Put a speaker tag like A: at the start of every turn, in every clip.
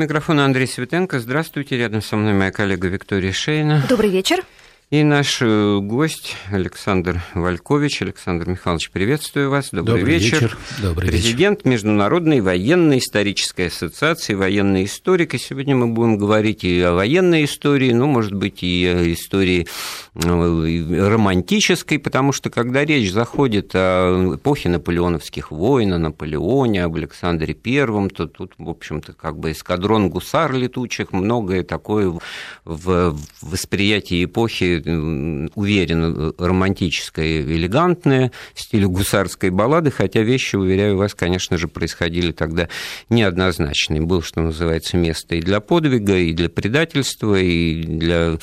A: микрофона Андрей Светенко. Здравствуйте. Рядом со мной моя коллега Виктория Шейна.
B: Добрый вечер.
A: И наш э, гость Александр Валькович. Александр Михайлович, приветствую вас. Добрый,
C: Добрый
A: вечер.
C: вечер. Добрый
A: Президент
C: вечер.
A: Международной военной исторической ассоциации, военный историк. И сегодня мы будем говорить и о военной истории, ну, может быть, и о истории э, романтической, потому что когда речь заходит о эпохе наполеоновских войн, о Наполеоне, об Александре Первом, то тут, в общем-то, как бы эскадрон гусар летучих, многое такое в восприятии эпохи уверенно романтическое, элегантное, в стиле гусарской баллады, хотя вещи, уверяю вас, конечно же, происходили тогда неоднозначные. Было, что называется, место и для подвига, и для предательства, и для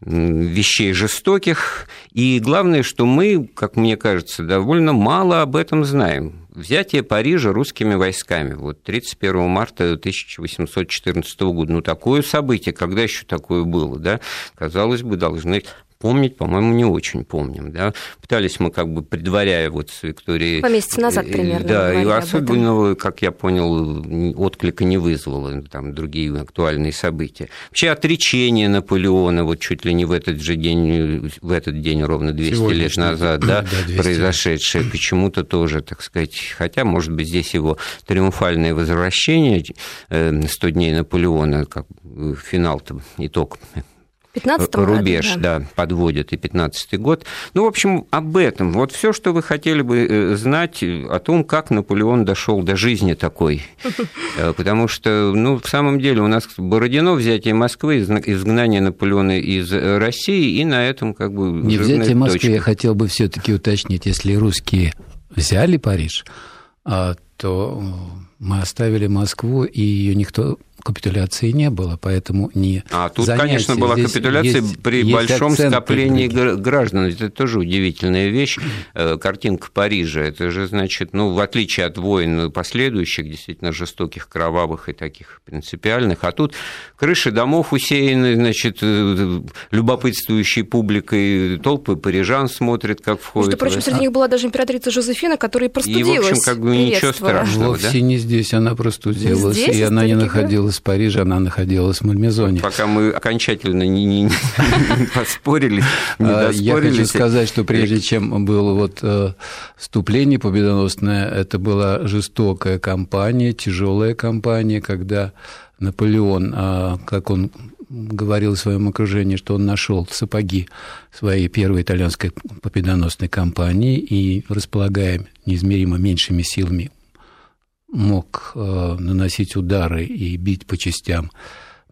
A: вещей жестоких. И главное, что мы, как мне кажется, довольно мало об этом знаем. Взятие Парижа русскими войсками, вот 31 марта 1814 года, ну, такое событие, когда еще такое было, да, казалось бы, должны помнить, по-моему, не очень помним. Да? Пытались мы, как бы предваряя вот с Викторией...
B: По месяца назад примерно.
A: Да, и особенно, как я понял, отклика не вызвало там другие актуальные события. Вообще отречение Наполеона, вот чуть ли не в этот же день, в этот день ровно 200 Сегодня лет назад, да, да произошедшее, почему-то тоже, так сказать, хотя, может быть, здесь его триумфальное возвращение 100 дней Наполеона, как финал-то, итог
B: 15
A: рубеж,
B: году, да.
A: да, подводит и 15 год. Ну, в общем, об этом. Вот все, что вы хотели бы знать о том, как Наполеон дошел до жизни такой. Потому что, ну, в самом деле у нас Бородино взятие Москвы, изгнание Наполеона из России, и на этом как бы...
C: Не взятие Москвы, точка. я хотел бы все таки уточнить, если русские взяли Париж, то мы оставили Москву, и ее никто капитуляции не было, поэтому не
A: А тут, конечно, была Здесь капитуляция есть, при есть большом скоплении граждан. Это тоже удивительная вещь. Картинка Парижа. Это же, значит, ну, в отличие от войн последующих, действительно жестоких, кровавых и таких принципиальных, а тут крыши домов усеяны, значит, любопытствующей публикой, толпы парижан смотрят, как входят.
B: Между прочим, среди них была даже императрица Жозефина, которая простудилась.
A: И, в общем, как бы ничего страшного,
C: Вовсе да? не здесь она простудилась, и она не находилась в Париже, она находилась в Мальмезоне.
A: Пока мы окончательно не, не, не поспорили, не
C: доспорились. Я хочу сказать, что прежде чем было вот вступление победоносное, это была жестокая кампания, тяжелая кампания, когда Наполеон, как он говорил в своем окружении, что он нашел сапоги своей первой итальянской победоносной кампании и, располагая неизмеримо меньшими силами, мог э, наносить удары и бить по частям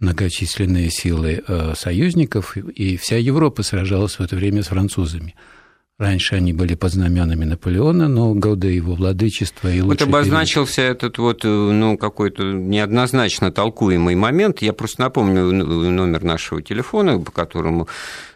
C: многочисленные силы э, союзников, и вся Европа сражалась в это время с французами. Раньше они были под знаменами Наполеона, но годы его владычества и
A: Вот обозначился период. этот вот, э, ну, какой-то неоднозначно толкуемый момент. Я просто напомню номер нашего телефона, по которому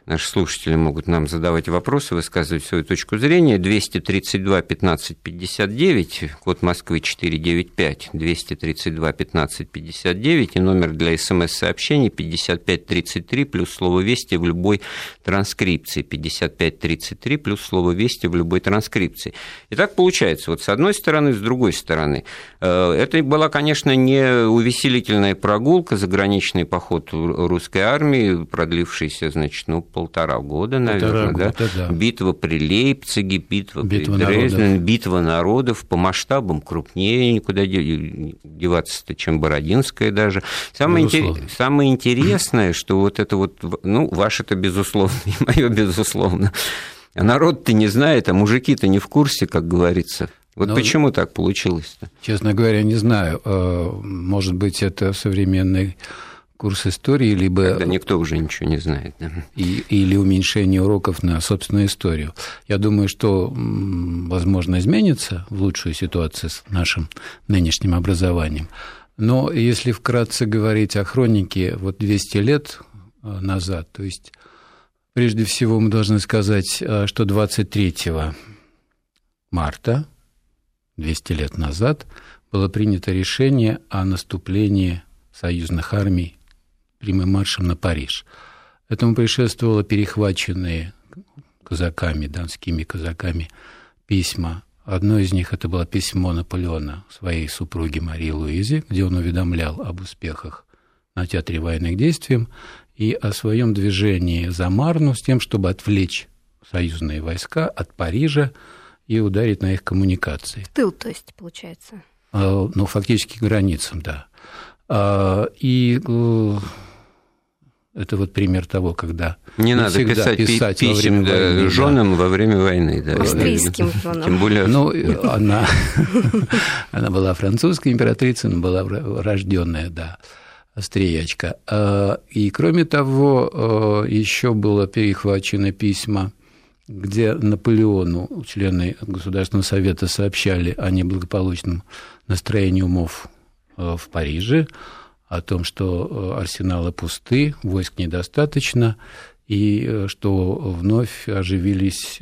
A: Наши слушатели могут нам задавать вопросы, высказывать свою точку зрения. 232 15 59, код Москвы 495, 232 15 59 и номер для смс-сообщений 5533 плюс слово «Вести» в любой транскрипции. 5533 плюс слово «Вести» в любой транскрипции. И так получается, вот с одной стороны, с другой стороны. Э, это была, конечно, не увеселительная прогулка, заграничный поход русской армии, продлившийся, значит, ну, полтора года, наверное, полтора да? да? Битва при Лейпциге, битва, битва при Дрездене, битва народов по масштабам крупнее, никуда деваться-то, чем Бородинская даже. Самое, интерес, самое интересное, что вот это вот, ну, ваше-то безусловно, и мое безусловно, а народ-то не знает, а мужики-то не в курсе, как говорится. Вот Но, почему так получилось-то?
C: Честно говоря, не знаю. Э, может быть, это современный курс истории, либо...
A: Когда никто уже ничего не знает. Да.
C: И, или уменьшение уроков на собственную историю. Я думаю, что, возможно, изменится в лучшую ситуацию с нашим нынешним образованием. Но если вкратце говорить о хронике вот 200 лет э, назад, то есть прежде всего мы должны сказать, э, что 23 марта, 200 лет назад, было принято решение о наступлении союзных армий прямым маршем на Париж. Этому предшествовало перехваченные казаками, донскими казаками, письма Одно из них это было письмо Наполеона своей супруге Марии Луизе, где он уведомлял об успехах на театре военных действий и о своем движении за Марну с тем, чтобы отвлечь союзные войска от Парижа и ударить на их коммуникации.
B: Тыл, то есть, получается.
C: А, ну, фактически границам, да. А, и э, это вот пример того, когда
A: не, не надо писать, писать писем во время да, женам да. во время войны. Да.
B: Австрийским женам.
A: Тем более...
C: Ну, она, она была французской императрицей, но была рожденная, да, австриячка. А, и, кроме того, э, еще было перехвачено письма где Наполеону члены Государственного совета сообщали о неблагополучном настроении умов э, в Париже, о том, что э, арсеналы пусты, войск недостаточно, и э, что вновь оживились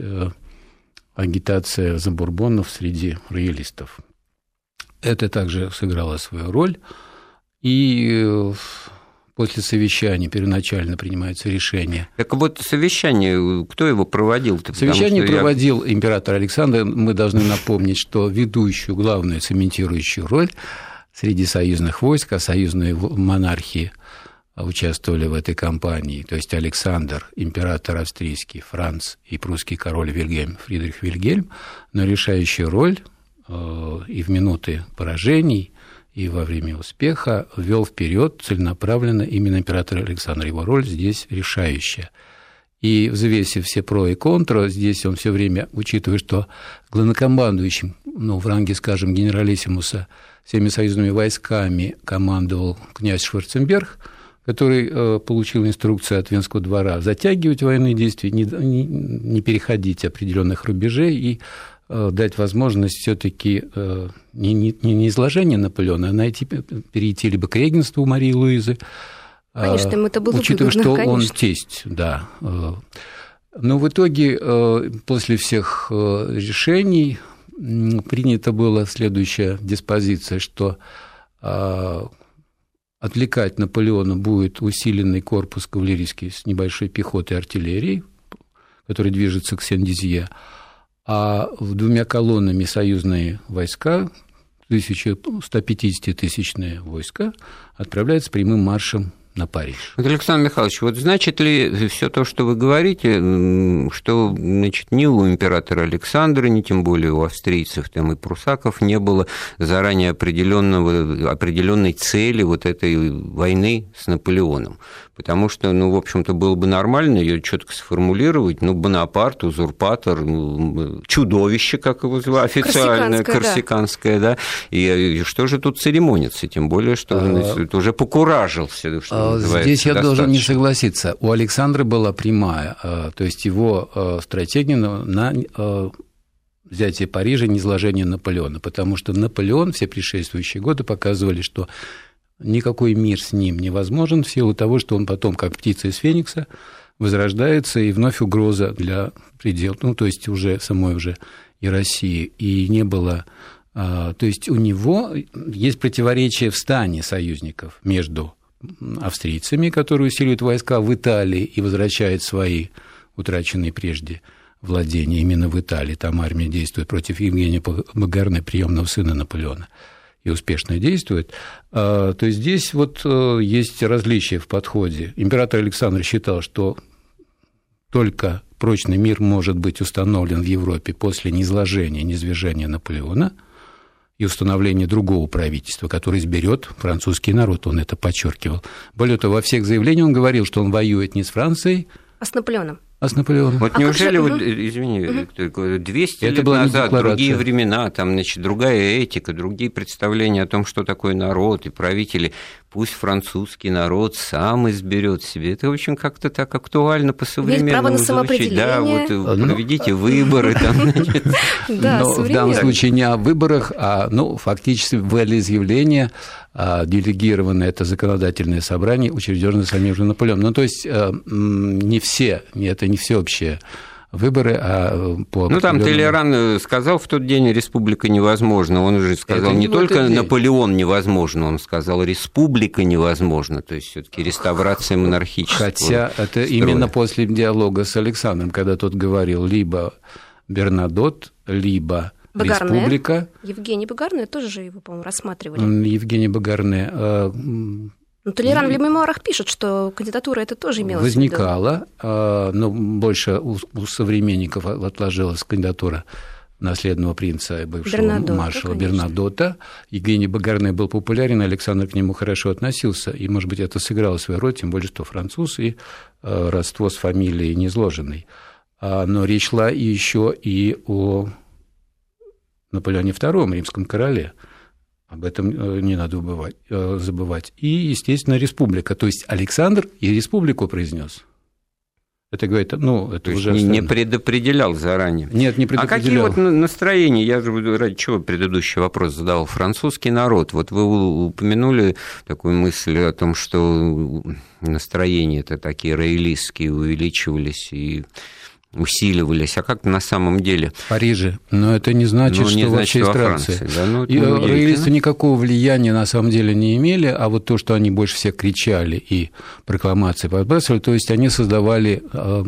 C: агитация за бурбонов среди роялистов. Это также сыграло свою роль, и после совещания первоначально принимается решение.
A: Так вот совещание, кто его проводил? -то?
C: Совещание проводил я... император Александр. Мы должны напомнить, что ведущую, главную цементирующую роль среди союзных войск, а союзные монархии участвовали в этой кампании, то есть Александр, император австрийский, Франц и прусский король Вильгельм, Фридрих Вильгельм, но решающую роль э, и в минуты поражений – и во время успеха вел вперед целенаправленно именно император Александр. Его роль здесь решающая. И взвесив все про и контра, здесь он все время, учитывая, что главнокомандующим, ну, в ранге, скажем, генералиссимуса всеми союзными войсками командовал князь Шварценберг, который э, получил инструкцию от Венского двора затягивать военные действия, не, не, переходить определенных рубежей и Э, дать возможность все-таки э, не, не, не изложение Наполеона, а найти, перейти либо к регенству Марии Луизы.
B: Конечно, ему это было
C: Учитывая,
B: выгодно,
C: что
B: конечно.
C: он тесть, да. Но в итоге после всех решений принята была следующая диспозиция, что отвлекать Наполеона будет усиленный корпус кавалерийский с небольшой пехотой и артиллерией, который движется к Сен-Дизье, а двумя колоннами союзные войска, 150-тысячные войска, отправляются прямым маршем на Париж.
A: Александр Михайлович, вот значит ли все то, что вы говорите, что значит, ни у императора Александра, ни тем более у австрийцев там, и прусаков не было заранее определенного, определенной цели вот этой войны с Наполеоном? Потому что, ну, в общем-то, было бы нормально ее четко сформулировать, ну, Бонапарт, узурпатор, ну, чудовище, как его звали, официальное, корсиканское, да. да. И, и что же тут церемониться? Тем более, что он а... уже покуражился, что
C: а, Здесь я должен не согласиться. У Александра была прямая, а, то есть его а, стратегия на взятие Парижа, низложение Наполеона, потому что Наполеон все предшествующие годы показывали, что никакой мир с ним невозможен в силу того, что он потом, как птица из Феникса, возрождается, и вновь угроза для предел, ну, то есть уже самой уже и России, и не было... То есть у него есть противоречие в стане союзников между австрийцами, которые усиливают войска в Италии и возвращают свои утраченные прежде владения именно в Италии. Там армия действует против Евгения Багарне, приемного сына Наполеона, и успешно действует. А, то есть здесь вот э, есть различия в подходе. Император Александр считал, что только прочный мир может быть установлен в Европе после низложения, низвержения Наполеона – и установление другого правительства, которое изберет французский народ, он это подчеркивал. Более того, во всех заявлениях он говорил, что он воюет не с Францией,
B: а с Наполеоном.
C: А с Наполеоном.
A: Вот а неужели, вот, извини, Виктор, 200 это лет назад другие времена, там, значит, другая этика, другие представления о том, что такое народ и правители, пусть французский народ сам изберет себе. Это очень как-то так актуально по-современному
B: право на самоопределение.
A: Да, вот ну, проведите выборы. Там, значит.
C: Да, Но в данном случае не о выборах, а ну, фактически волеизъявление а, делегированное это законодательное собрание, учрежденное самим же Наполеоном. Ну, то есть э, не все, это не всеобщее выборы, а э, по
A: Ну, там Толеран э, сказал в тот день республика невозможна. Он уже сказал это не, не только Наполеон невозможно, он сказал республика невозможна. То есть все таки реставрация монархического
C: Хотя это строя. именно после диалога с Александром, когда тот говорил либо Бернадот, либо
B: Багарне.
C: республика.
B: Евгений Багарне тоже же его, по-моему, рассматривали.
C: Евгений Багарне.
B: Ну, Толеран в мемуарах пишет, что кандидатура это тоже имелась
C: Возникала, э, но больше у, у современников отложилась кандидатура наследного принца бывшего Бернадота, маршала конечно. Бернадота. Евгений Багарне был популярен, Александр к нему хорошо относился, и, может быть, это сыграло свою роль, тем более, что француз и э, родство с фамилией незложенной. А, но речь шла еще и о Наполеоне II, римском короле. Об этом э, не надо э, забывать. И, естественно, республика. То есть Александр и республику произнес. Это говорит, ну, это
A: То
C: уже...
A: Не, не предопределял заранее.
C: Нет, не предопределял.
A: А какие вот настроения? Я же ради чего предыдущий вопрос задавал. Французский народ. Вот вы упомянули такую мысль о том, что настроения-то такие роялистские увеличивались и усиливались. А как на самом деле?
C: В Париже. Но это не значит, ну, не что значит, во всей Франции. Да? Ну, и роялисты никакого влияния на самом деле не имели, а вот то, что они больше всех кричали и прокламации подбрасывали, то есть они создавали э,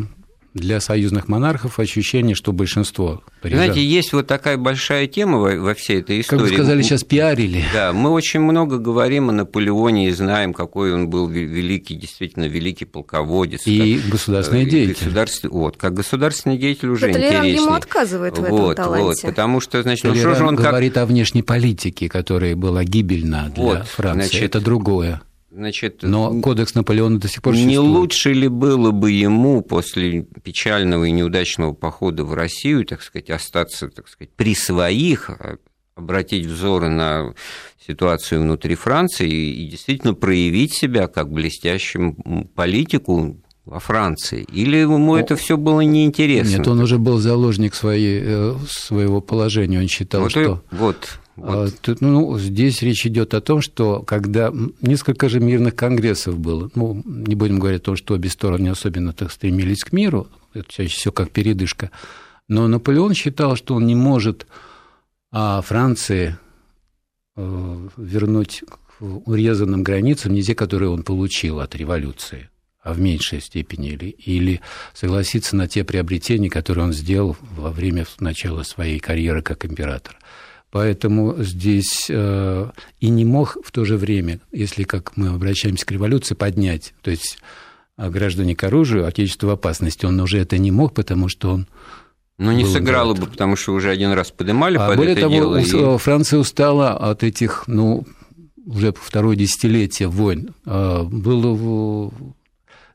C: для союзных монархов ощущение, что большинство
A: парижан... Знаете, есть вот такая большая тема во, всей этой истории.
C: Как вы сказали, сейчас пиарили.
A: Да, мы очень много говорим о Наполеоне и знаем, какой он был великий, действительно великий полководец.
C: И как, государственный э, деятель.
A: Государственный, вот, как государственный деятель уже Толеран интереснее.
B: ему отказывает в этом
A: вот,
B: таланте.
A: Вот, потому что, значит, ну
C: что
A: же он
C: говорит как... о внешней политике, которая была гибельна для вот, Франции. Значит, Это другое.
A: Значит,
C: Но кодекс Наполеона до сих пор
A: Не
C: существует.
A: лучше ли было бы ему после печального и неудачного похода в Россию, так сказать, остаться, так сказать, при своих, а обратить взоры на ситуацию внутри Франции и действительно проявить себя как блестящим политику во Франции? Или ему ну, это все было неинтересно?
C: Нет, он уже был заложник своей, э, своего положения. Он считал,
A: вот
C: что... И,
A: вот. Вот.
C: А, ну, здесь речь идет о том, что когда несколько же мирных конгрессов было, ну, не будем говорить о том, что обе стороны особенно так стремились к миру, это чаще всего как передышка, но Наполеон считал, что он не может а Франции э, вернуть к урезанным границам не те, которые он получил от революции, а в меньшей степени, или, или согласиться на те приобретения, которые он сделал во время начала своей карьеры как император. Поэтому здесь э, и не мог в то же время, если как мы обращаемся к революции, поднять, то есть а граждане к оружию, отечество в опасности, он уже это не мог, потому что он
A: ну, не сыграло бы, потому что уже один раз поднимали а под
C: более
A: это
C: того,
A: дело.
C: И... Франция устала от этих, ну, уже второе десятилетие войн. А, было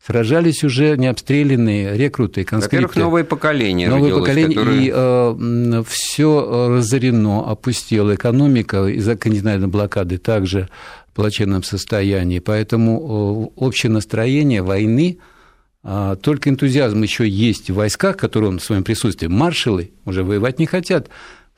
C: сражались уже необстрелянные рекруты, конскрипты.
A: Во-первых, новое поколение
C: Новое
A: родилось,
C: поколение,
A: которое...
C: и э, все разорено, опустело. Экономика из-за континентальной блокады также в плачевном состоянии. Поэтому э, общее настроение войны а, только энтузиазм еще есть в войсках, которые он в своем присутствии. Маршалы уже воевать не хотят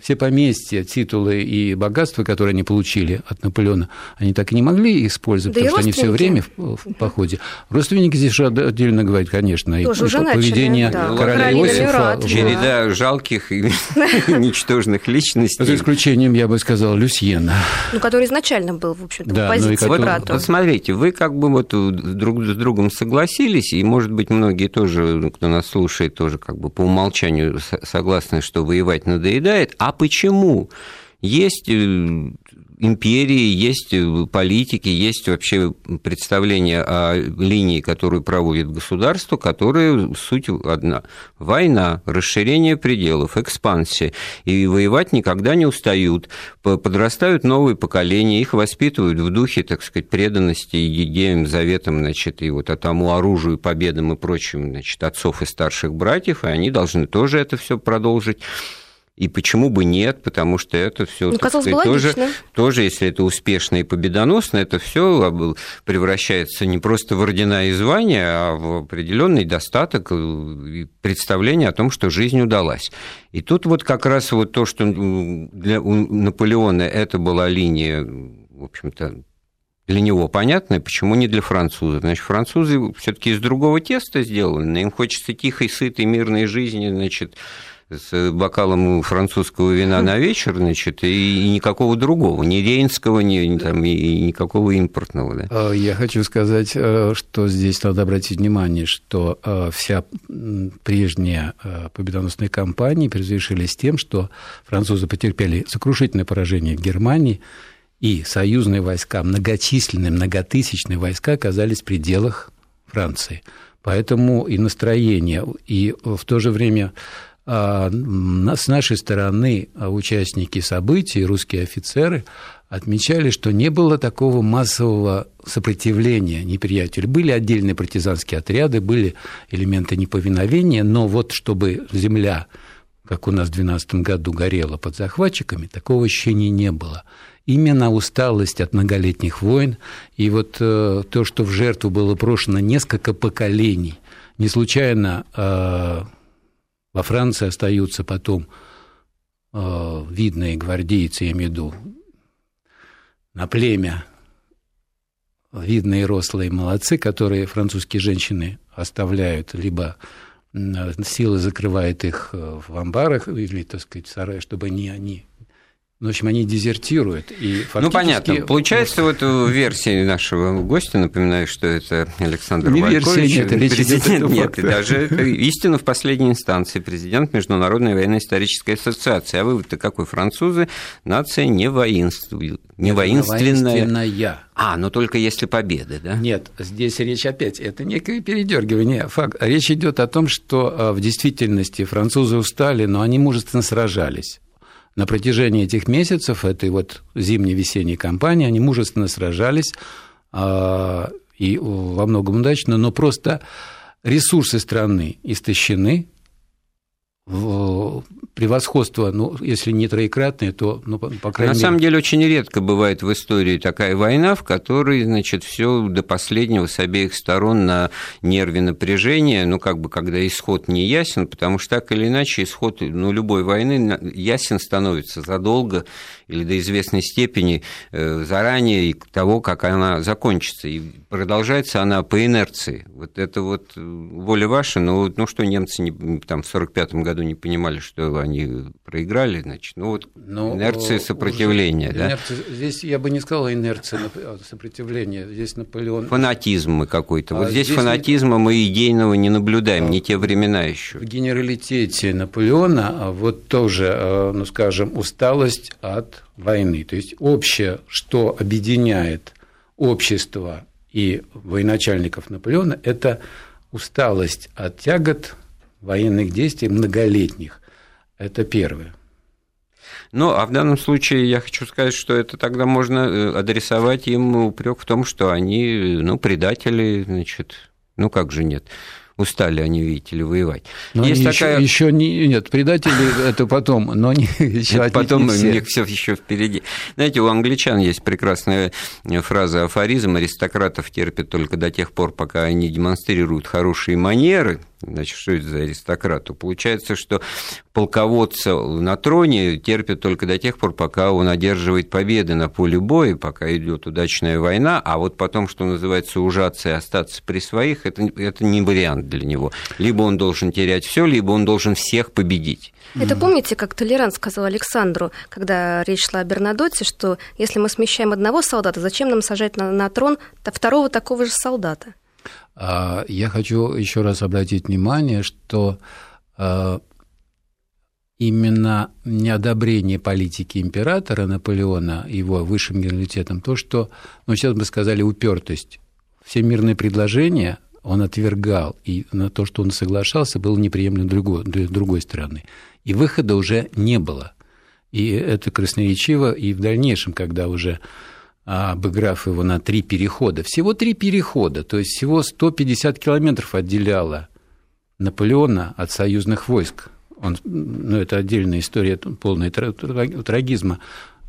C: все поместья, титулы и богатства, которые они получили от Наполеона, они так и не могли использовать, да потому что они все время в, в походе. Родственники здесь же отдельно говорят, конечно,
B: Тоже
C: и поведение
B: да.
C: короля Иосифа.
A: Череда жалких и ничтожных личностей.
C: За исключением, я бы сказал, Люсьена.
B: Ну, который изначально был, в общем-то,
C: да,
B: в позиции
A: ну,
B: брату.
A: Вот смотрите, вы как бы вот друг с другом согласились, и, может быть, многие тоже, кто нас слушает, тоже как бы по умолчанию согласны, что воевать надоедает, а почему? Есть э, империи, есть э, политики, есть вообще представление о линии, которую проводит государство, которая суть одна. Война, расширение пределов, экспансия. И воевать никогда не устают. Подрастают новые поколения, их воспитывают в духе, так сказать, преданности идеям, заветам, значит, и вот тому оружию, победам и прочим, значит, отцов и старших братьев, и они должны тоже это все продолжить. И почему бы нет, потому что это все ну,
B: сказать, тоже,
A: тоже, если это успешно и победоносно, это все превращается не просто в ордена и звания, а в определенный достаток и представление о том, что жизнь удалась. И тут вот как раз вот то, что для Наполеона это была линия, в общем-то, для него понятно, почему не для французов. Значит, французы все-таки из другого теста сделаны, им хочется тихой, сытой, мирной жизни, значит, с бокалом французского вина на вечер, значит, и никакого другого, ни рейнского, ни, там, и никакого импортного. Да?
C: А, я хочу сказать, э, что здесь надо обратить внимание, что э, вся прежняя э, победоносная кампания предрешились тем, что французы потерпели сокрушительное поражение в Германии, и союзные войска, многочисленные, многотысячные войска оказались в пределах Франции. Поэтому и настроение, и в то же время с нашей стороны а, участники событий, русские офицеры, отмечали, что не было такого массового сопротивления неприятелю. Были отдельные партизанские отряды, были элементы неповиновения, но вот чтобы земля, как у нас в 2012 году, горела под захватчиками, такого ощущения не было. Именно усталость от многолетних войн и вот э, то, что в жертву было брошено несколько поколений. Не случайно э, во Франции остаются потом э, видные гвардейцы, я имею в виду, на племя видные рослые молодцы, которые французские женщины оставляют, либо силы закрывают их э, в амбарах или, так сказать, в сарае, чтобы они, они в общем, они дезертируют. И
A: фактически... Ну, понятно. Получается, вот в версии нашего гостя, напоминаю, что это Александр
C: не
A: Валькович,
C: нет, президент,
A: нет, даже истина в последней инстанции, президент Международной военно-исторической ассоциации. А вы-то какой? Французы, нация не воинствует. Не воинственная. воинственная. А, но только если победы, да?
C: Нет, здесь речь опять, это некое передергивание. Факт. Речь идет о том, что э, в действительности французы устали, но они мужественно сражались на протяжении этих месяцев, этой вот зимней-весенней кампании, они мужественно сражались, а, и во многом удачно, но просто ресурсы страны истощены, превосходство, ну, если не троекратное, то, ну, по, крайней
A: На мере... самом деле, очень редко бывает в истории такая война, в которой, значит, все до последнего с обеих сторон на нерве напряжения, ну, как бы, когда исход не ясен, потому что так или иначе исход, ну, любой войны ясен становится задолго или до известной степени э, заранее того, как она закончится. И продолжается она по инерции. Вот это вот э, воля ваша, но ну что немцы не, там в 1945 году не понимали, что они проиграли, значит, ну вот но, ну, инерция сопротивления, да? Инерция,
C: здесь я бы не сказал инерция сопротивления, здесь Наполеон...
A: Фанатизм какой-то. Вот а здесь, здесь фанатизма мы идейного не наблюдаем, а, не те времена еще.
C: В генералитете Наполеона а вот тоже, ну скажем, усталость от войны. То есть общее, что объединяет общество и военачальников Наполеона, это усталость от тягот военных действий многолетних. Это первое.
A: Ну, а в данном случае я хочу сказать, что это тогда можно э, адресовать им упрек в том, что они, ну, предатели, значит, ну как же нет устали они, видите ли, воевать.
C: Но Есть такая... еще, еще не, нет, предатели это потом, но не, еще это
A: потом
C: не
A: все. у них все еще впереди. Знаете, у англичан есть прекрасная фраза афоризм: аристократов терпят только до тех пор, пока они демонстрируют хорошие манеры, Значит, что это за аристократ? То получается, что полководца на троне терпит только до тех пор, пока он одерживает победы на поле боя, пока идет удачная война, а вот потом, что называется, ужаться и остаться при своих, это, это не вариант для него. Либо он должен терять все, либо он должен всех победить.
B: Это помните, как Толерант сказал Александру, когда речь шла о Бернадоте, что если мы смещаем одного солдата, зачем нам сажать на, на трон второго такого же солдата?
C: А, я хочу еще раз обратить внимание, что а, именно неодобрение политики императора Наполеона, его высшим генералитетом, то, что, ну, сейчас бы сказали, упертость. Все мирные предложения он отвергал, и на то, что он соглашался, было неприемлемо другой, другой стороны. И выхода уже не было. И это красноречиво и в дальнейшем, когда уже обыграв его на три перехода. Всего три перехода, то есть всего 150 километров отделяло Наполеона от союзных войск. Он, ну, это отдельная история, полная трагизма.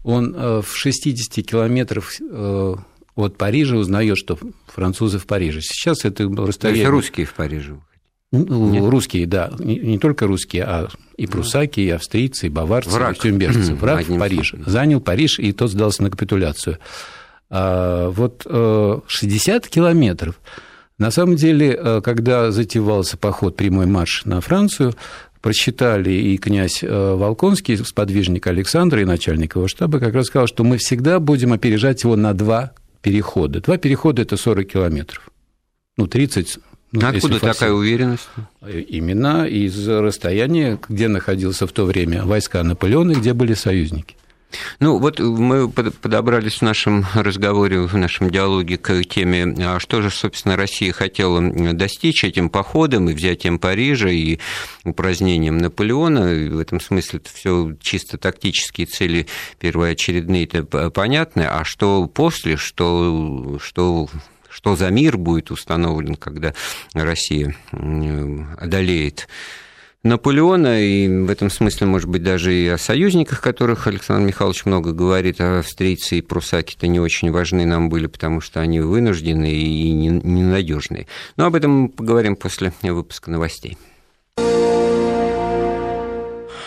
C: Он э, в 60 километрах э, от Парижа узнает, что французы в Париже. Сейчас это
A: расстояние... То есть русские в Париже?
C: Ну, Нет? Русские, да. Не, не только русские, а и прусаки, и австрийцы, и баварцы, Враг. и тюмберцы. Враг в Париж. Занял Париж, и тот сдался на капитуляцию. А, вот 60 э, километров На самом деле, э, когда затевался поход, прямой марш на Францию, просчитали и князь э, Волконский, сподвижник Александра и начальник его штаба, как раз сказал, что мы всегда будем опережать его на два перехода. Два перехода – это 40 километров. Ну, 30
A: ну, Откуда такая уверенность?
C: Именно из расстояния, где находился в то время войска Наполеона, где были союзники.
A: Ну, вот мы подобрались в нашем разговоре, в нашем диалоге к теме, а что же, собственно, Россия хотела достичь этим походом и взятием Парижа, и упразднением Наполеона. И в этом смысле это все чисто тактические цели первоочередные, это понятно. А что после, что, что что за мир будет установлен, когда Россия одолеет Наполеона, и в этом смысле, может быть, даже и о союзниках, которых Александр Михайлович много говорит, а австрийцы и прусаки-то не очень важны нам были, потому что они вынуждены и ненадежные. Но об этом мы поговорим после выпуска новостей.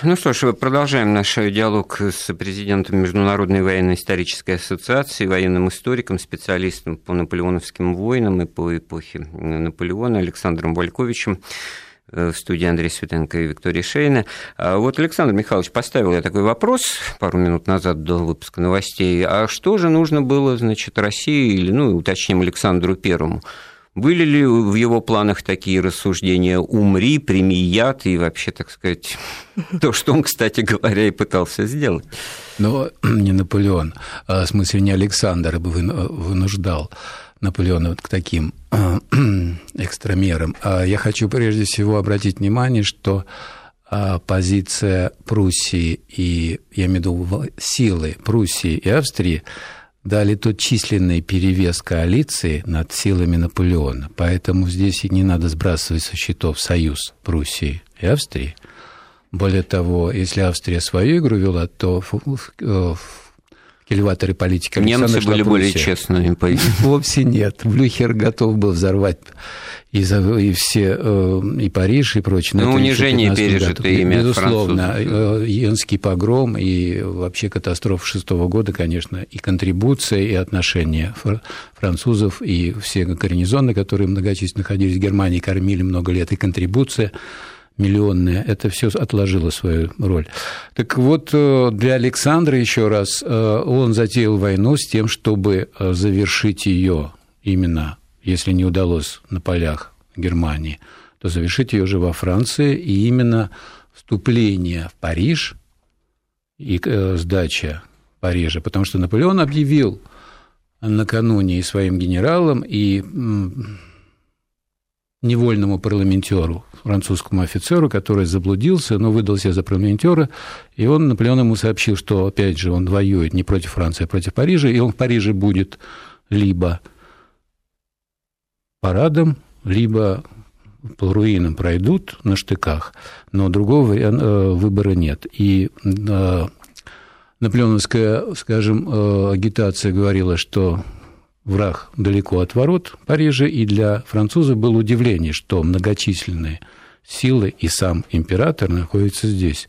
A: Ну что ж, продолжаем наш диалог с президентом Международной военно-исторической ассоциации, военным историком, специалистом по наполеоновским войнам и по эпохе Наполеона Александром Вальковичем. Э, в студии Андрей Светенко и Виктория Шейна. А вот Александр Михайлович поставил я такой вопрос пару минут назад до выпуска новостей. А что же нужно было, значит, России, или, ну, уточним, Александру Первому? Были ли в его планах такие рассуждения «умри, прими яд» и вообще, так сказать, то, что он, кстати говоря, и пытался сделать?
C: Но не Наполеон, а в смысле не Александр бы вынуждал. Наполеона вот к таким экстрамерам. А я хочу прежде всего обратить внимание, что а, позиция Пруссии и, я имею в виду, силы Пруссии и Австрии дали тот численный перевес коалиции над силами Наполеона. Поэтому здесь не надо сбрасывать со счетов союз Пруссии и Австрии. Более того, если Австрия свою игру вела, то э, элеваторы политики
A: Немцы были более честными.
C: Вовсе нет. Блюхер готов был взорвать и, и все, э, и Париж, и прочее.
A: Ну, унижение пережито ими
C: Безусловно. Йенский э, погром и вообще катастрофа шестого года, конечно, и контрибуция, и отношения французов, и все гарнизоны, которые многочисленно находились в Германии, кормили много лет, и контрибуция – миллионные, это все отложило свою роль. Так вот, э, для Александра еще раз, э, он затеял войну с тем, чтобы э, завершить ее именно, если не удалось на полях Германии, то завершить ее же во Франции, и именно вступление в Париж и сдача Парижа, потому что Наполеон объявил накануне своим генералам, и невольному парламентеру, французскому офицеру, который заблудился, но выдал себя за парламентера, и он, Наполеон ему сообщил, что, опять же, он воюет не против Франции, а против Парижа, и он в Париже будет либо парадом, либо по руинам пройдут на штыках, но другого э, выбора нет. И э, наполеоновская, скажем, э, агитация говорила, что враг далеко от ворот Парижа, и для французов было удивление, что многочисленные силы и сам император находятся здесь.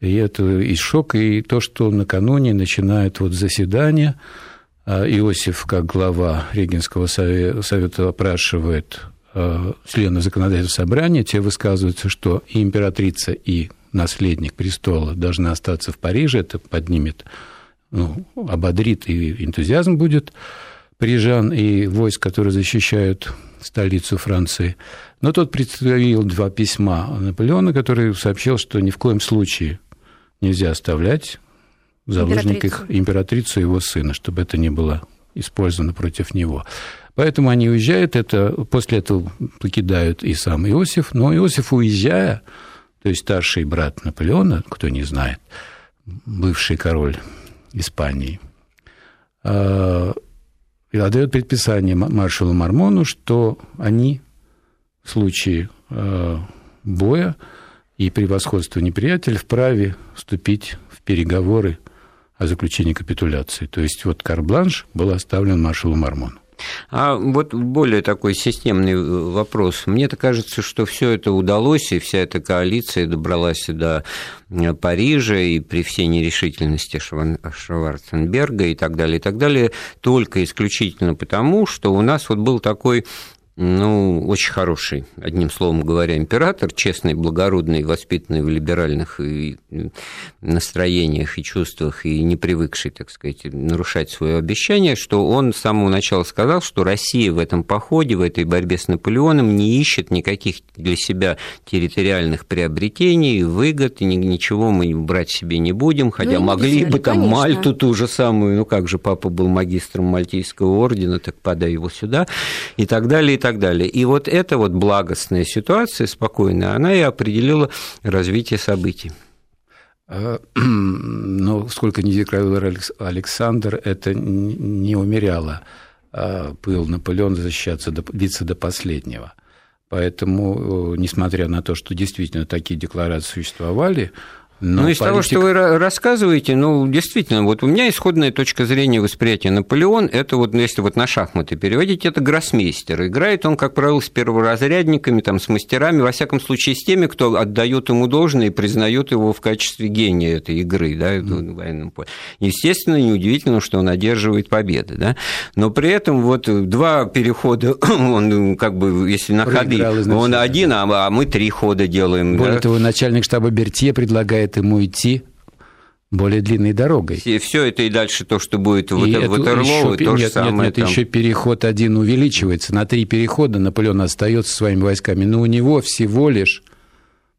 C: И это и шок, и то, что накануне начинает вот заседание, а Иосиф, как глава Регенского совета, опрашивает а, членов законодательного собрания, те высказываются, что и императрица, и наследник престола должны остаться в Париже, это поднимет, ну, ободрит, и энтузиазм будет парижан и войск, которые защищают столицу Франции. Но тот представил два письма Наполеона, который сообщил, что ни в коем случае нельзя оставлять в заложниках императрицу и его сына, чтобы это не было использовано против него. Поэтому они уезжают, это, после этого покидают и сам Иосиф, но Иосиф, уезжая, то есть старший брат Наполеона, кто не знает, бывший король Испании, а, и отдает предписание маршалу Мармону, что они в случае э, боя и превосходства неприятеля вправе вступить в переговоры о заключении капитуляции. То есть вот карбланш был оставлен маршалу Мармону.
A: А вот более такой системный э, вопрос. Мне-то кажется, что все это удалось, и вся эта коалиция добралась до э, Парижа, и при всей нерешительности Шварценберга и так далее, и так далее, только исключительно потому, что у нас вот был такой ну, очень хороший, одним словом говоря, император, честный, благородный, воспитанный в либеральных и настроениях и чувствах, и не привыкший, так сказать, нарушать свое обещание, что он с самого начала сказал, что Россия в этом походе, в этой борьбе с Наполеоном не ищет никаких для себя территориальных приобретений, выгод, ничего мы брать себе не будем, хотя ну, могли взяли, бы там конечно. Мальту ту же самую, ну как же, папа был магистром Мальтийского ордена, так подай его сюда, и так далее, и так далее. И вот эта вот благостная ситуация, спокойная, она и определила развитие событий.
C: А, но сколько не декларировал Александр, это не умеряло а, пыл Наполеона защищаться, биться до последнего. Поэтому, несмотря на то, что действительно такие декларации существовали,
A: но ну, из политик... того, что вы рассказываете, ну, действительно, вот у меня исходная точка зрения восприятия Наполеон, это вот, ну, если вот на шахматы переводить, это гроссмейстер. Играет он, как правило, с перворазрядниками, там, с мастерами, во всяком случае, с теми, кто отдает ему должное и признает его в качестве гения этой игры, да, mm. в военном поле. Естественно, неудивительно, что он одерживает победы, да, но при этом вот два перехода, он как бы, если на ходы, он один, а, а мы три хода делаем.
C: Более да? того, начальник штаба Бертье предлагает позволяет ему идти более длинной дорогой.
A: И все это и дальше то, что будет в, и Ватерлоу,
C: то нет, же самое. Нет, нет, там... еще переход один увеличивается. На три перехода Наполеон остается своими войсками, но у него всего лишь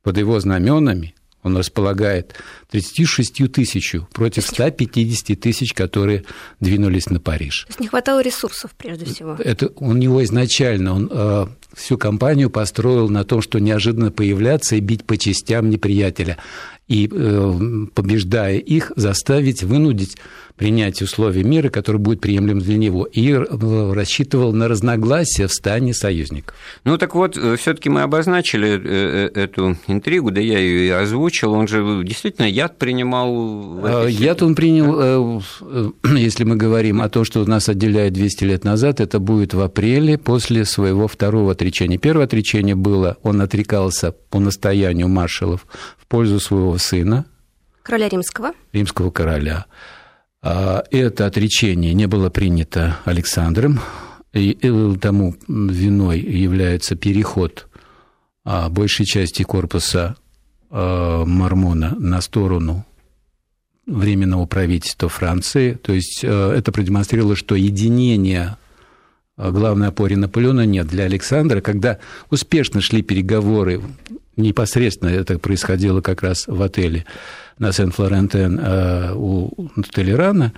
C: под его знаменами он располагает 36 тысяч против 150 тысяч, которые двинулись на Париж.
B: То есть не хватало ресурсов, прежде всего.
C: Это у него изначально, он э, всю кампанию построил на том, что неожиданно появляться и бить по частям неприятеля и, э, побеждая их, заставить, вынудить принять условия мира, который будет приемлем для него, и э, рассчитывал на разногласия в стане союзников.
A: Ну так вот, э, все таки мы обозначили эту интригу, да я ее и озвучил, он же действительно яд принимал...
C: Яд он принял, если мы говорим о том, что нас отделяет 200 лет назад, это будет в апреле после своего второго отречения. Первое отречение было, он отрекался по настоянию маршалов в пользу своего сына.
B: Короля римского.
C: Римского короля. А, это отречение не было принято Александром, и тому виной является переход а, большей части корпуса а, Мормона на сторону Временного правительства Франции. То есть это продемонстрировало, что единение главной опоре Наполеона нет. Для Александра, когда успешно шли переговоры непосредственно это происходило как раз в отеле на Сен-Флорентен э, у Толерана,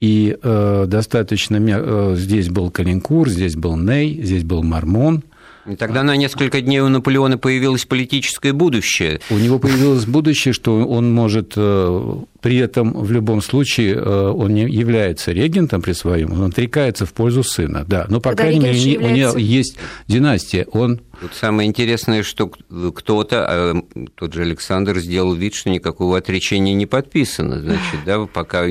C: и э, достаточно... Э, здесь был Калинкур, здесь был Ней, здесь был Мармон –
A: и тогда на несколько дней у Наполеона появилось политическое будущее.
C: У него появилось будущее, что он может при этом в любом случае он не является регентом при своем, он отрекается в пользу сына, да. Но, по Когда крайней мере, является... у него есть династия, он
A: Тут самое интересное, что кто-то, а тот же Александр, сделал вид, что никакого отречения не подписано. Значит, да, пока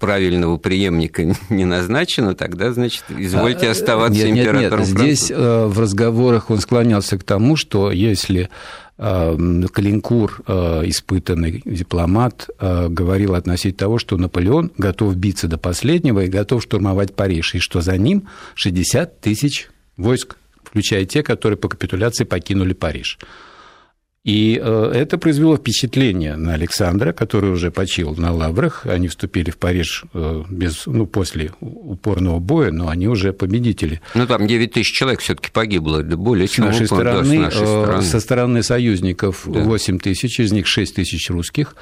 A: правильного преемника не назначено, тогда, значит, извольте а, оставаться нет, императором.
C: Нет, нет. Здесь э, в разговорах он склонялся к тому, что если э, Калинкур, э, испытанный дипломат, говорил относительно того, что Наполеон готов биться до последнего и готов штурмовать Париж, и что за ним 60 тысяч войск включая те, которые по капитуляции покинули Париж. И э, это произвело впечатление на Александра, который уже почил на лаврах. Они вступили в Париж э, без, ну, после упорного боя, но они уже победители.
A: Ну, там 9 тысяч человек все таки погибло, более чем
C: с нашей, стороны, да, с нашей э, стороны. Со стороны союзников да. 8 тысяч, из них 6 тысяч русских,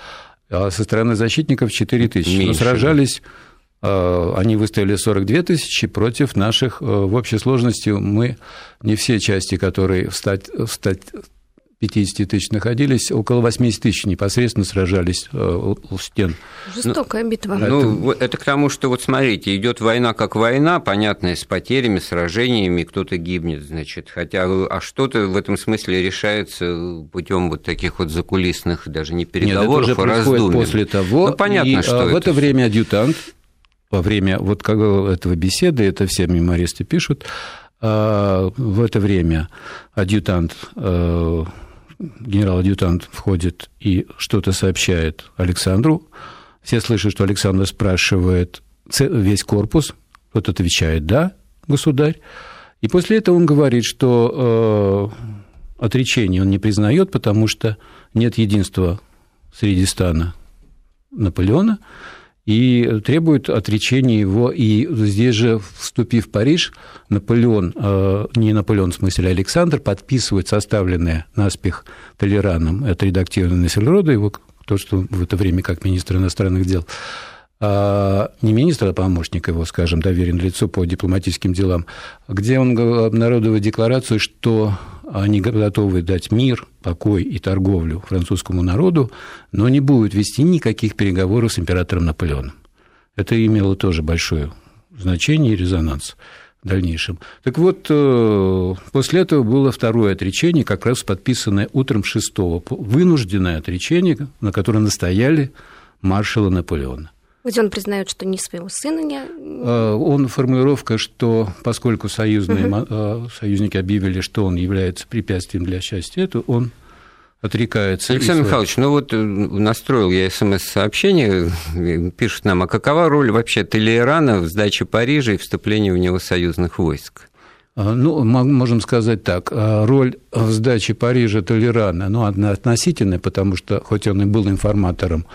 C: а со стороны защитников 4 тысячи. Но сражались Э, они выставили 42 тысячи против наших. Э, в общей сложности мы не все части, которые в стать, в стать 50 тысяч находились, около 80 тысяч непосредственно сражались э, у стен.
B: Жестокая битва.
A: Ну, это... это к тому, что вот смотрите, идет война как война, понятная, с потерями, сражениями, кто-то гибнет, значит, хотя, а что-то в этом смысле решается путем вот таких вот закулисных, даже не переговоров, Нет, это уже а раздумий.
C: после того. Ну, понятно, и, что в это, это время адъютант во время вот этого беседы, это все мемористы пишут, а, в это время адъютант, э, генерал-адъютант входит и что-то сообщает Александру. Все слышат, что Александр спрашивает весь корпус, тот отвечает «да, государь». И после этого он говорит, что э, отречение он не признает, потому что нет единства среди стана Наполеона, и требует отречения его. И здесь же, вступив в Париж, Наполеон, э, не Наполеон в смысле, а Александр, подписывает составленное наспех Толераном, это редактированное Сельрода, его то, что в это время как министр иностранных дел, а не министр, а помощник его, скажем, доверен лицу по дипломатическим делам, где он обнародовал декларацию, что они готовы дать мир, покой и торговлю французскому народу, но не будут вести никаких переговоров с императором Наполеоном. Это имело тоже большое значение и резонанс в дальнейшем. Так вот, э, после этого было второе отречение, как раз подписанное утром 6 вынужденное отречение, на которое настояли маршала Наполеона.
B: Где он признает, что ни своего сына не...
C: А, он формулировка, что поскольку союзные, угу. союзники объявили, что он является препятствием для счастья, то он отрекается.
A: Александр Михайлович, ну вот э, настроил я смс-сообщение, пишет нам, а какова роль вообще Толерана в сдаче Парижа и вступлении в него союзных войск?
C: А, ну, можем сказать так, роль в сдаче Парижа Толерана, ну, относительная, потому что, хоть он и был информатором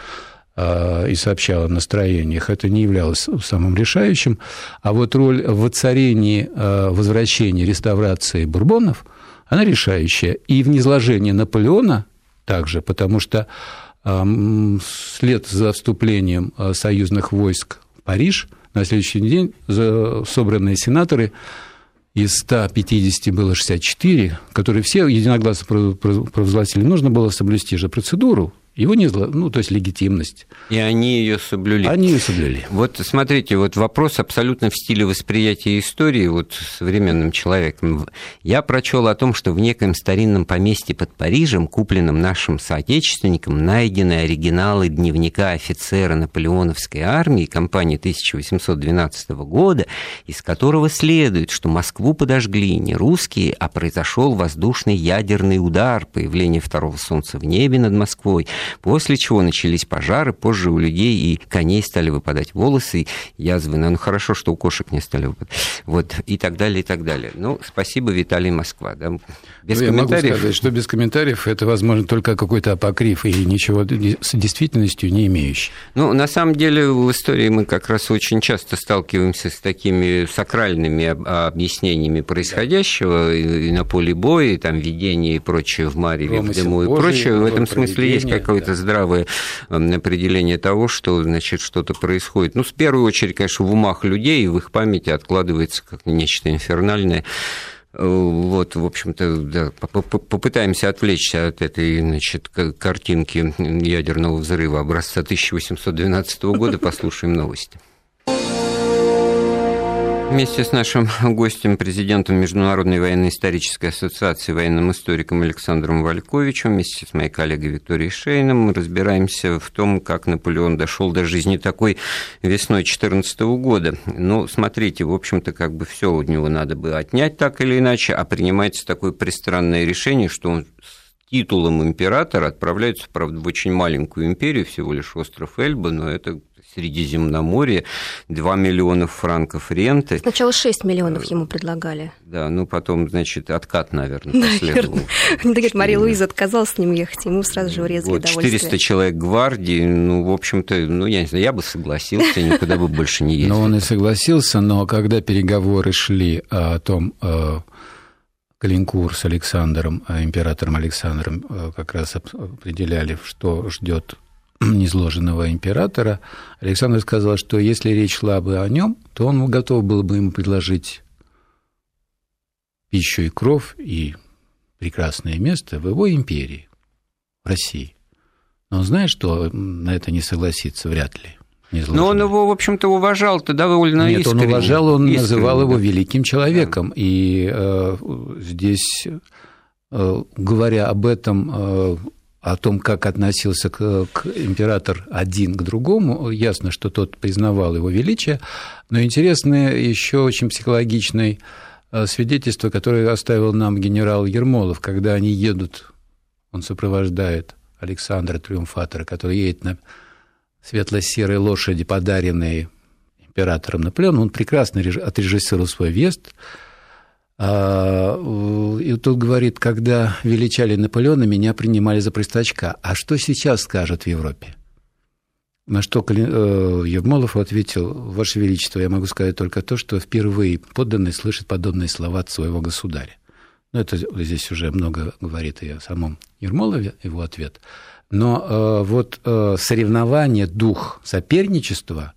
C: и сообщал о настроениях, это не являлось самым решающим. А вот роль в воцарении, э, возвращении, реставрации бурбонов, она решающая. И в низложении Наполеона также, потому что вслед за вступлением э, союзных войск в Париж на следующий день собранные сенаторы из 150 было 64, которые все единогласно провозгласили, нужно было соблюсти же процедуру его не зло, ну, то есть легитимность.
A: И они ее соблюли.
C: Они ее соблюли.
A: Вот смотрите, вот вопрос абсолютно в стиле восприятия истории вот современным человеком. Я прочел о том, что в неком старинном поместье под Парижем, купленном нашим соотечественникам, найдены оригиналы дневника офицера наполеоновской армии кампании 1812 года, из которого следует, что Москву подожгли не русские, а произошел воздушный ядерный удар, появление второго солнца в небе над Москвой – После чего начались пожары, позже у людей и коней стали выпадать волосы, язвы. Ну, хорошо, что у кошек не стали выпадать. Вот, и так далее, и так далее. Ну, спасибо, Виталий Москва. Да?
C: Без ну, комментариев. Я могу сказать, что без комментариев это, возможно, только какой-то апокриф и ничего с действительностью не имеющий.
A: Ну, на самом деле, в истории мы как раз очень часто сталкиваемся с такими сакральными объяснениями происходящего и на поле боя, и там видение и прочее в Марьеве, в дыму и прочее. В этом смысле есть какое-то какое-то здравое определение того, что, значит, что-то происходит. Ну, в первую очередь, конечно, в умах людей и в их памяти откладывается как нечто инфернальное. Вот, в общем-то, да, попытаемся отвлечься от этой, значит, картинки ядерного взрыва образца 1812 года, послушаем новости. Вместе с нашим гостем, президентом Международной военно-исторической ассоциации, военным историком Александром Вальковичем, вместе с моей коллегой Викторией Шейном, мы разбираемся в том, как Наполеон дошел до жизни такой весной 2014 года. Ну, смотрите, в общем-то, как бы все у него надо бы отнять так или иначе, а принимается такое пристранное решение, что он титулом императора отправляется, правда, в очень маленькую империю, всего лишь остров Эльба, но это Средиземноморье, 2 миллиона франков ренты.
B: Сначала 6 миллионов ему предлагали.
A: Да, ну потом, значит, откат, наверное, последовал.
B: Наверное. Мария Луиза отказалась с ним ехать, ему сразу же урезали вот,
A: 400 человек гвардии, ну, в общем-то, ну, я не знаю, я бы согласился, никуда бы больше не ездил.
C: Но он и согласился, но когда переговоры шли о том, э, Калинкур с Александром, э, императором Александром, э, как раз определяли, что ждет незложенного императора, Александр сказал, что если речь шла бы о нем, то он готов был бы ему предложить пищу и кровь и прекрасное место в его империи, в России. Но он знает, что на это не согласится, вряд ли.
A: Но он его, в общем-то, уважал-то довольно
C: Нет, искренне. он уважал, он искренне, называл его великим человеком. Да. И э, здесь, э, говоря об этом, э, о том, как относился к, к император один к другому, ясно, что тот признавал его величие, но интересное еще очень психологичное э, свидетельство, которое оставил нам генерал Ермолов, когда они едут, он сопровождает Александра Триумфатора, который едет на светло-серой лошади, подаренной императором Наполеоном, он прекрасно отрежиссировал свой А, и тут говорит, когда величали Наполеона, меня принимали за простачка. А что сейчас скажут в Европе? На что э, Евмолов ответил, Ваше Величество, я могу сказать только то, что впервые подданный слышит подобные слова от своего государя. Ну, это здесь уже много говорит и о самом Ермолове, его ответ. Но э, вот э, соревнование, дух соперничества – а,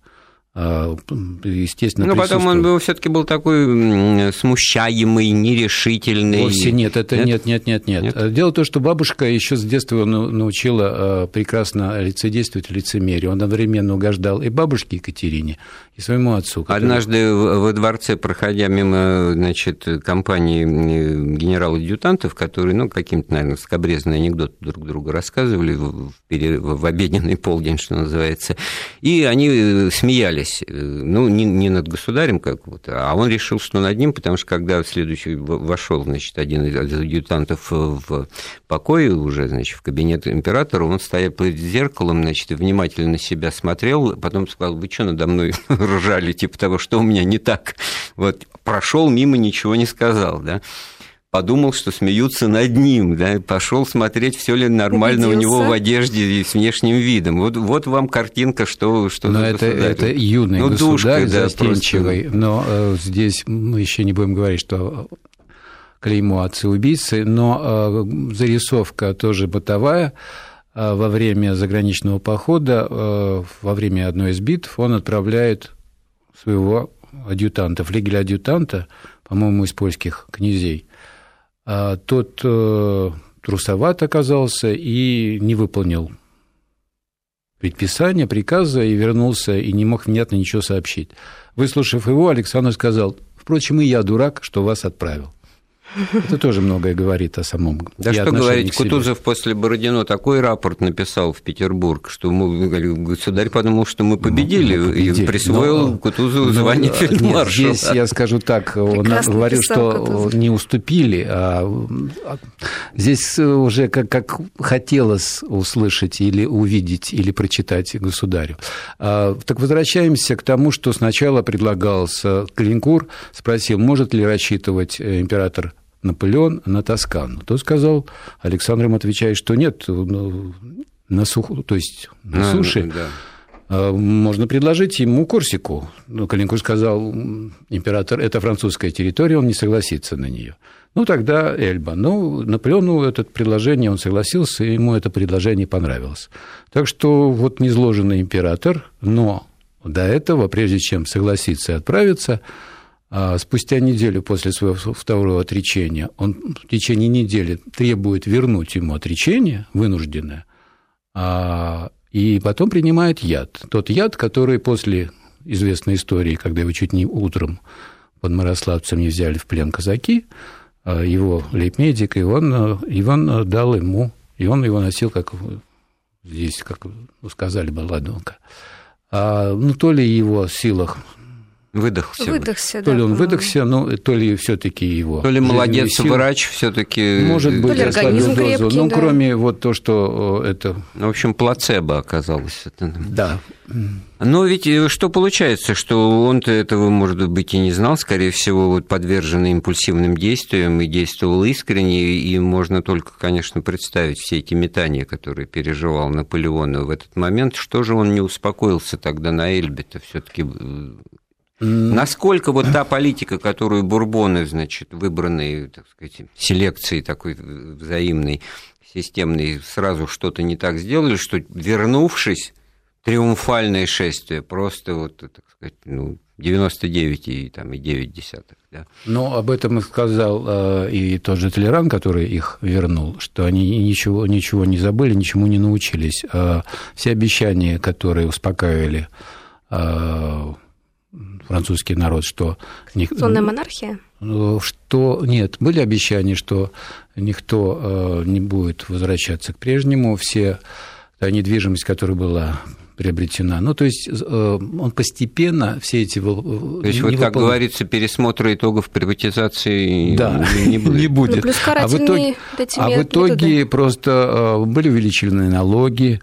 C: естественно,
A: Но потом он был, все-таки был такой смущаемый, нерешительный.
C: Вовсе нет, это нет, нет, нет, нет. нет. Дело в том, что бабушка еще с детства научила а, прекрасно лицедействовать в лицемерии. Он одновременно угождал и бабушке Екатерине, и своему отцу.
A: Который... Однажды во дворце, проходя мимо значит, компании генерал-адъютантов, которые, ну, каким-то, наверное, скобрезные анекдоты друг другу рассказывали в, в обеденный полдень, что называется, и они э, смеялись смеялись, э, ну, не, не над государем как вот, а он решил, что над ним, потому что когда в следующий вошел, значит, один из адъютантов в покой уже, значит, в кабинет императора, он стоял перед зеркалом, значит, внимательно себя смотрел, потом сказал, вы что надо мной ржали, типа того, что у меня не так? Вот, прошел мимо, ничего не сказал, да подумал, что смеются над ним, да, пошел смотреть, все ли нормально Убедился. у него в одежде и с внешним видом. Вот, вот вам картинка, что, что
C: Но это, это юный ну, государь, душка, застенчивый. Да, но э, здесь мы еще не будем говорить, что клеймо отцы-убийцы, но э, зарисовка тоже бытовая. Э, во время заграничного похода, э, во время одной из битв, он отправляет своего адъютанта, флигеля-адъютанта, по-моему, из польских князей, а тот э, трусоват оказался и не выполнил предписания, приказа, и вернулся, и не мог внятно ничего сообщить. Выслушав его, Александр сказал, впрочем, и я дурак, что вас отправил. Это тоже многое говорит о самом.
A: Да что говорить, Кутузов после Бородино такой рапорт написал в Петербург, что мы, государь подумал, что мы победили, мы победили. и присвоил но, Кутузову но, звание фельдмаршала.
C: Здесь я скажу так, он говорил, что Кутузов. не уступили, а, а здесь уже как, как хотелось услышать или увидеть, или прочитать государю. А, так возвращаемся к тому, что сначала предлагался Клинкур, спросил, может ли рассчитывать э, император Наполеон на Тоскану. То сказал, Александр ему отвечает, что нет, ну, на суху, то есть на а, суше. Да. А, можно предложить ему Корсику. Но Калинкур сказал, император, это французская территория, он не согласится на нее. Ну, тогда Эльба. Ну, Наполеону это предложение, он согласился, и ему это предложение понравилось. Так что вот незложенный император, но до этого, прежде чем согласиться и отправиться, спустя неделю после своего второго отречения он в течение недели требует вернуть ему отречение вынужденное, а, и потом принимает яд. Тот яд, который после известной истории, когда его чуть не утром под Мирославцем взяли в плен казаки, а, его лейб-медик, и он, и он дал ему, и он его носил, как здесь, как сказали бы, ладонка. А, ну, то ли его силах
A: Выдохся.
B: Выдохся,
C: То ли он выдохся, ну, то ли все таки его...
A: То ли молодец сил... врач все таки
C: Может быть, ослабил дозу. ну, да. кроме вот то, что это...
A: Ну, в общем, плацебо оказалось.
C: Да.
A: Но ведь э, что получается, что он-то этого, может быть, и не знал, скорее всего, вот подверженный импульсивным действиям и действовал искренне, и можно только, конечно, представить все эти метания, которые переживал Наполеон в этот момент. Что же он не успокоился тогда на Эльбе-то все Насколько вот та политика, которую бурбоны, значит, выбранные, так сказать, селекцией такой взаимной, системной, сразу что-то не так сделали, что, вернувшись, триумфальное шествие, просто вот, так сказать, ну, 99 и, там, и 9 десятых. Да.
C: Ну, об этом и сказал э, и тот же Толеран, который их вернул, что они ничего, ничего не забыли, ничему не научились. Э, все обещания, которые успокаивали э, французский народ, что...
B: Конституционная монархия?
C: Э, что нет, были обещания, что никто э, не будет возвращаться к прежнему, все та недвижимость, которая была приобретена. Ну, то есть э, он постепенно все эти...
A: То есть, вот, как говорится, пересмотра итогов приватизации да, не будет.
C: Не будет. Ну, плюс а в итоге, а в итоге просто были увеличены налоги,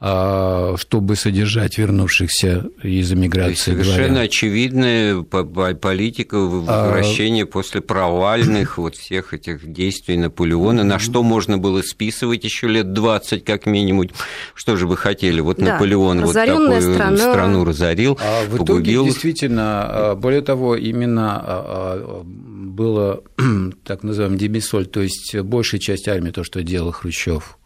C: чтобы содержать вернувшихся из эмиграции.
A: совершенно дворян. очевидная политика возвращения а... после провальных вот всех этих действий Наполеона, на что можно было списывать еще лет 20 как минимум. Что же вы хотели? Вот да, Наполеон вот такую страна. страну разорил,
C: а в погубил. итоге действительно, а, более того, именно было так называемый демисоль, то есть большая часть армии, то, что делал Хрущев,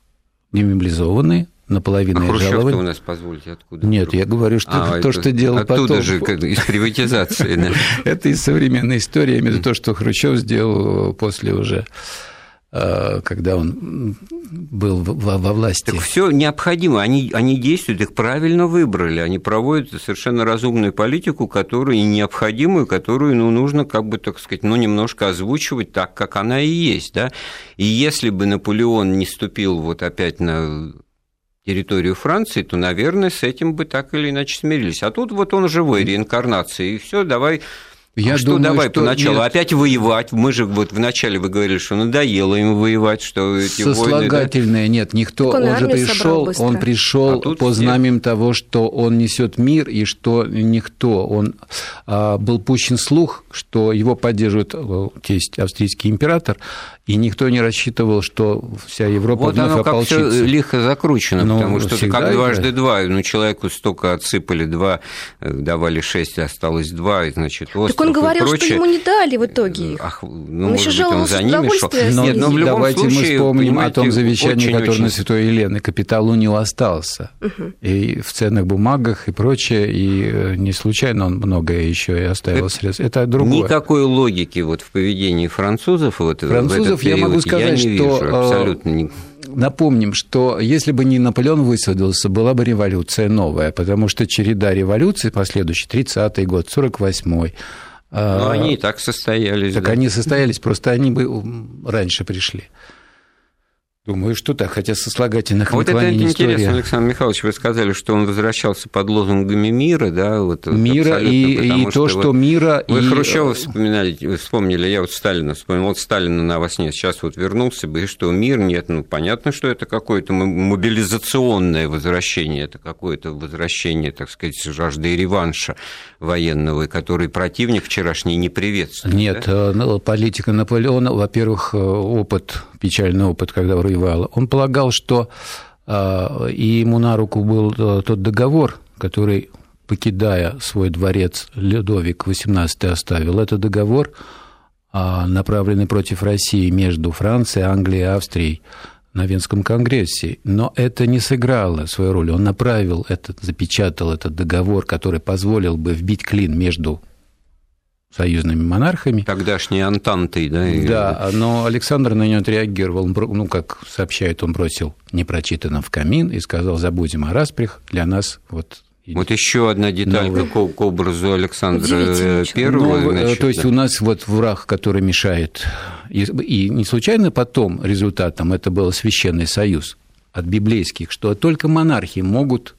C: демобилизованные, наполовину а
A: жаловали. у нас, позвольте, откуда?
C: Нет, я говорю, что а, то, это, что делал
A: оттуда
C: потом.
A: Оттуда же, из приватизации.
C: Это из современной истории, именно то, что Хрущев сделал после уже Э, когда он был во, во власти.
A: Так все необходимо, они, они действуют, их правильно выбрали, они проводят совершенно разумную политику, которую необходимую, которую ну, нужно, как бы, так сказать, ну, немножко озвучивать так, как она и есть, да. И если бы Наполеон не ступил вот опять на территорию Франции, то, наверное, с этим бы так или иначе смирились. А тут вот он живой, реинкарнация, и все, давай я а что думаю, давай что поначалу нет. опять воевать? Мы же вот вначале вы говорили, что надоело им воевать, что эти
C: Сослагательное, войны, да? нет, никто, он, он же пришел, он пришел а по знаменем все. того, что он несет мир и что никто, он а, был пущен слух, что его поддерживает э, тесть австрийский император, и никто не рассчитывал, что вся Европа
A: вот вновь оно как все лихо закручено, ну, потому что это как дважды это... два. Ну, человеку столько отсыпали, два, э, давали шесть, осталось два, и, значит, остров
B: Так он говорил, что ему не дали в итоге их. Ах,
A: ну, он еще быть, он за ними шел.
C: Но, Нет, но в любом давайте случае, мы вспомним о том завещании, очень, которое очень... на Святой Елены. Капитал у него остался. Угу. И в ценных бумагах, и прочее, и э, не случайно он многое еще и оставил средств. Это другое.
A: Никакой логики вот в поведении французов вот французов
C: вызов, я могу сказать, я что... Вижу, абсолютно не... Напомним, что если бы не Наполеон высадился, была бы революция новая, потому что череда революций последующих, 30-й год, 48-й,
A: а, ну, они и так состоялись.
C: Так да. они состоялись, просто они бы раньше пришли. Думаю, что так, хотя сослагательных
A: вот это, это интересно, Александр Михайлович, вы сказали, что он возвращался под лозунгами мира, да,
C: вот мира и, и то, что, что мира
A: вы и... Хрущева вспоминали, вспомнили, я вот Сталина вспомнил, вот Сталина на во сне сейчас вот вернулся бы, и что мир нет, ну понятно, что это какое-то мобилизационное возвращение, это какое-то возвращение, так сказать, жажды реванша военного, который противник вчерашний не приветствует.
C: Нет, да? Э, ну, политика Наполеона, во-первых, э, опыт печальный опыт, когда воевал, он полагал, что а, и ему на руку был э, тот договор, который, покидая свой дворец, Людовик XVIII оставил. Это договор, а, направленный против России между Францией, Англией и Австрией на Венском конгрессе. Но это не сыграло свою роль. Он направил этот, запечатал этот договор, который позволил бы вбить клин между союзными монархами.
A: Тогдашней Антантой, да?
C: Да, но Александр на него отреагировал, ну, как сообщает, он бросил непрочитанным в камин и сказал, забудем о распрях, для нас вот
A: вот еще одна деталь Новый. к, к образу Александра Первого.
C: Ну, значит, то есть да. у нас вот враг, который мешает. И, и не случайно потом результатом это был священный союз от библейских, что только монархи могут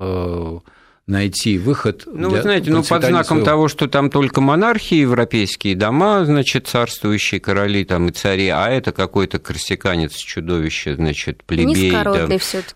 C: э, найти выход.
A: Ну, вы знаете, ну, под знаком своего... того, что там только монархии, европейские дома, значит, царствующие короли там и цари, а это какой-то корсиканец, чудовище, значит, плебей. Да,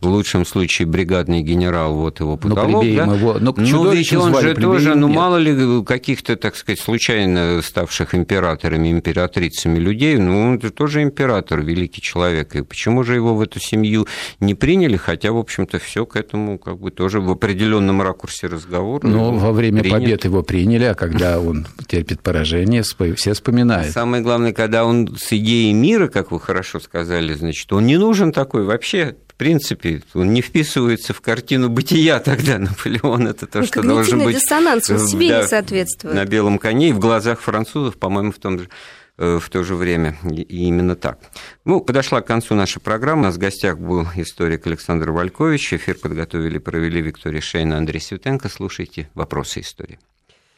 A: в лучшем случае бригадный генерал, вот его
C: потолок. Ну, да? его,
A: но ну, ведь он же тоже, ну, нет. мало ли каких-то, так сказать, случайно ставших императорами, императрицами людей, ну, это тоже император, великий человек, и почему же его в эту семью не приняли, хотя, в общем-то, все к этому как бы тоже в определенном ракурсе ракурсе разговора.
C: Но во время принят. побед его приняли, а когда он терпит поражение, все вспоминают.
A: Самое главное, когда он с идеей мира, как вы хорошо сказали, значит, он не нужен такой вообще в принципе, он не вписывается в картину бытия тогда. Наполеон это то, ну, что должен быть...
B: диссонанс, он себе да, не соответствует.
A: На белом коне и в глазах французов, по-моему, в том же в то же время. И именно так. Ну, подошла к концу наша программа. У нас в гостях был историк Александр Валькович. Эфир подготовили и провели Виктория Шейна, Андрей Светенко. Слушайте «Вопросы истории».